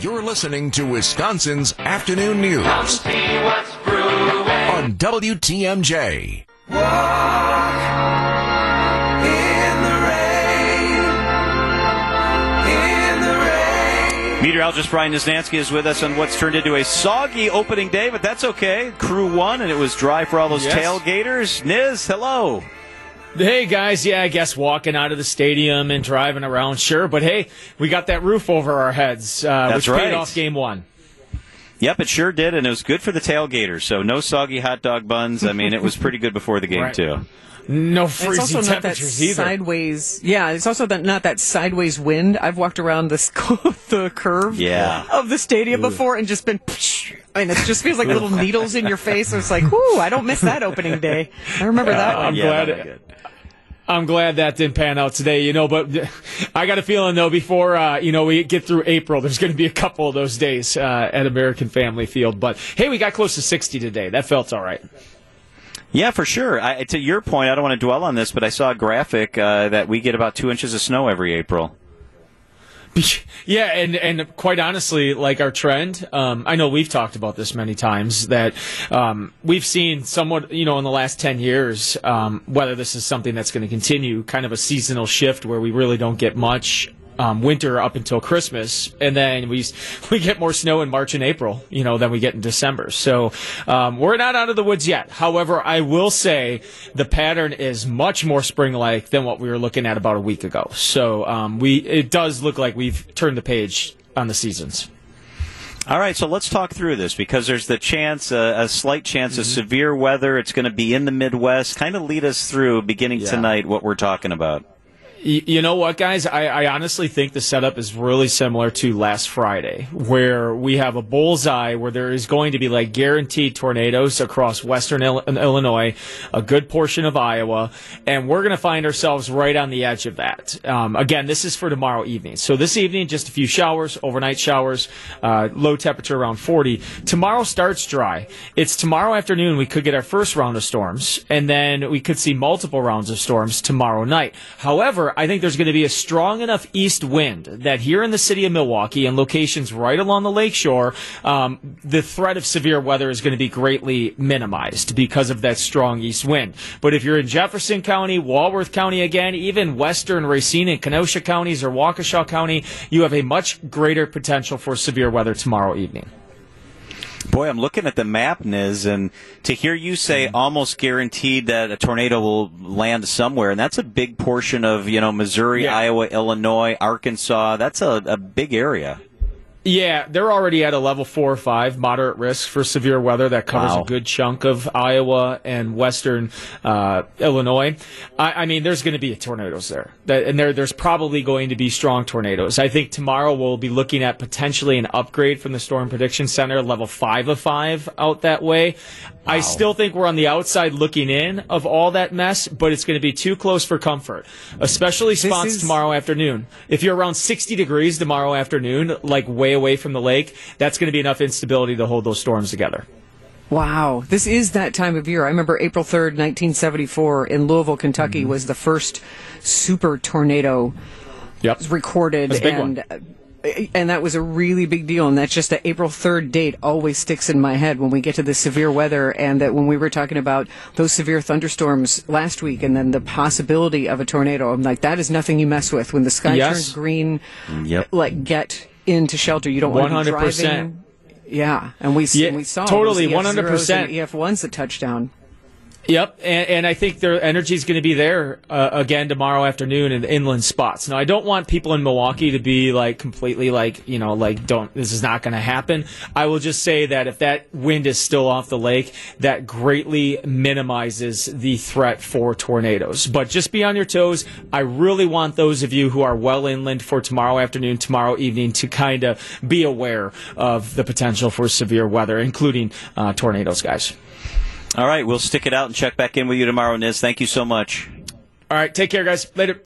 You're listening to Wisconsin's Afternoon News Come see what's brewing. on WTMJ. Meteorologist Brian Niznansky is with us on what's turned into a soggy opening day, but that's okay. Crew won, and it was dry for all those Yes. tailgaters. Niz, hello. Hey guys, yeah, I guess walking out of the stadium and driving around, sure, but hey, we got that roof over our heads, uh, That's which right. paid off game one. Yep, it sure did, and it was good for the tailgaters. So no soggy hot dog buns. I mean, it was pretty good before the game Right. too. No It's freezing also not that temperatures either. sideways. Yeah, it's also that not that sideways wind. I've walked around this the curve Yeah. of the stadium before and just been. I mean, it just feels like little needles in your face. It's like, whoo, I don't miss that opening day. I remember that one I'm yeah, glad it- I'm glad that didn't pan out today, you know, but I got a feeling though before uh, you know we get through April, there's going to be a couple of those days uh, at American Family Field. But hey, we got close to 60 today. That felt all right. Yeah, for sure. I, to your point, I don't want to dwell on this, but I saw a graphic uh, that we get about two inches of snow every April. Yeah, and and quite honestly, like our trend, um, I know we've talked about this many times that um, we've seen somewhat, you know, in the last ten years, um, whether this is something that's going to continue, kind of a seasonal shift where we really don't get much. Um, winter up until Christmas, and then we we get more snow in March and April, you know, than we get in December. So um, we're not out of the woods yet. However, I will say the pattern is much more spring-like than what we were looking at about a week ago. So um, we it does look like we've turned the page on the seasons. All right, so let's talk through this because there's the chance, uh, a slight chance of severe weather. It's going to be in the Midwest. Kind of lead us through, beginning Yeah. tonight, what we're talking about. You know what, guys? I, I honestly think the setup is really similar to last Friday, where we have a bullseye where there is going to be like guaranteed tornadoes across western Illinois, a good portion of Iowa, and we're going to find ourselves right on the edge of that. Um, again, this is for tomorrow evening. So this evening, just a few showers, overnight showers, uh, low temperature around 40. Tomorrow starts dry. It's tomorrow afternoon we could get our first round of storms, and then we could see multiple rounds of storms tomorrow night. However, I think there's going to be a strong enough east wind that here in the city of Milwaukee and locations right along the lakeshore, um, the threat of severe weather is going to be greatly minimized because of that strong east wind. But if you're in Jefferson County, Walworth County again, even western Racine and Kenosha counties or Waukesha County, you have a much greater potential for severe weather tomorrow evening. Boy, I'm looking at the map, Niz, and to hear you say mm-hmm. almost guaranteed that a tornado will land somewhere, and that's a big portion of you know Missouri, Yeah. Iowa, Illinois, Arkansas. That's a, a big area. Yeah, they're already at a level four or five moderate risk for severe weather. That covers Wow. a good chunk of Iowa and western uh, Illinois. I, I mean, there's going to be tornadoes there, that, and there, there's probably going to be strong tornadoes. I think tomorrow we'll be looking at potentially an upgrade from the Storm Prediction Center, level five of five out that way. I still think we're on the outside looking in of all that mess, but it's going to be too close for comfort, especially spots is- tomorrow afternoon. If you're around 60 degrees tomorrow afternoon, like way away from the lake, that's going to be enough instability to hold those storms together. Wow, this is that time of year. I remember April 3rd, 1974, in Louisville, Kentucky, Mm-hmm. was the first super tornado Yep. recorded. That's a big and, one. uh, And that was a really big deal. And that's just the April 3rd date always sticks in my head when we get to the severe weather. And that when we were talking about those severe thunderstorms last week and then the possibility of a tornado, I'm like, that is nothing you mess with. When the sky Yes. turns green, Yep. like, get into shelter. You don't want to be 100%. driving. Yeah, and we, Yeah, we saw totally, 100%. zeros EF1's a touchdown. Yep, and, and I think their energy is going to be there uh, again tomorrow afternoon in the inland spots. Now, I don't want people in Milwaukee to be like completely like you know like don't this is not going to happen. I will just say that if that wind is still off the lake, that greatly minimizes the threat for tornadoes. But just be on your toes. I really want those of you who are well inland for tomorrow afternoon, tomorrow evening to kind of be aware of the potential for severe weather, including uh, tornadoes, guys. All right, we'll stick it out and check back in with you tomorrow, Niz. Thank you so much. All right, take care, guys. Later.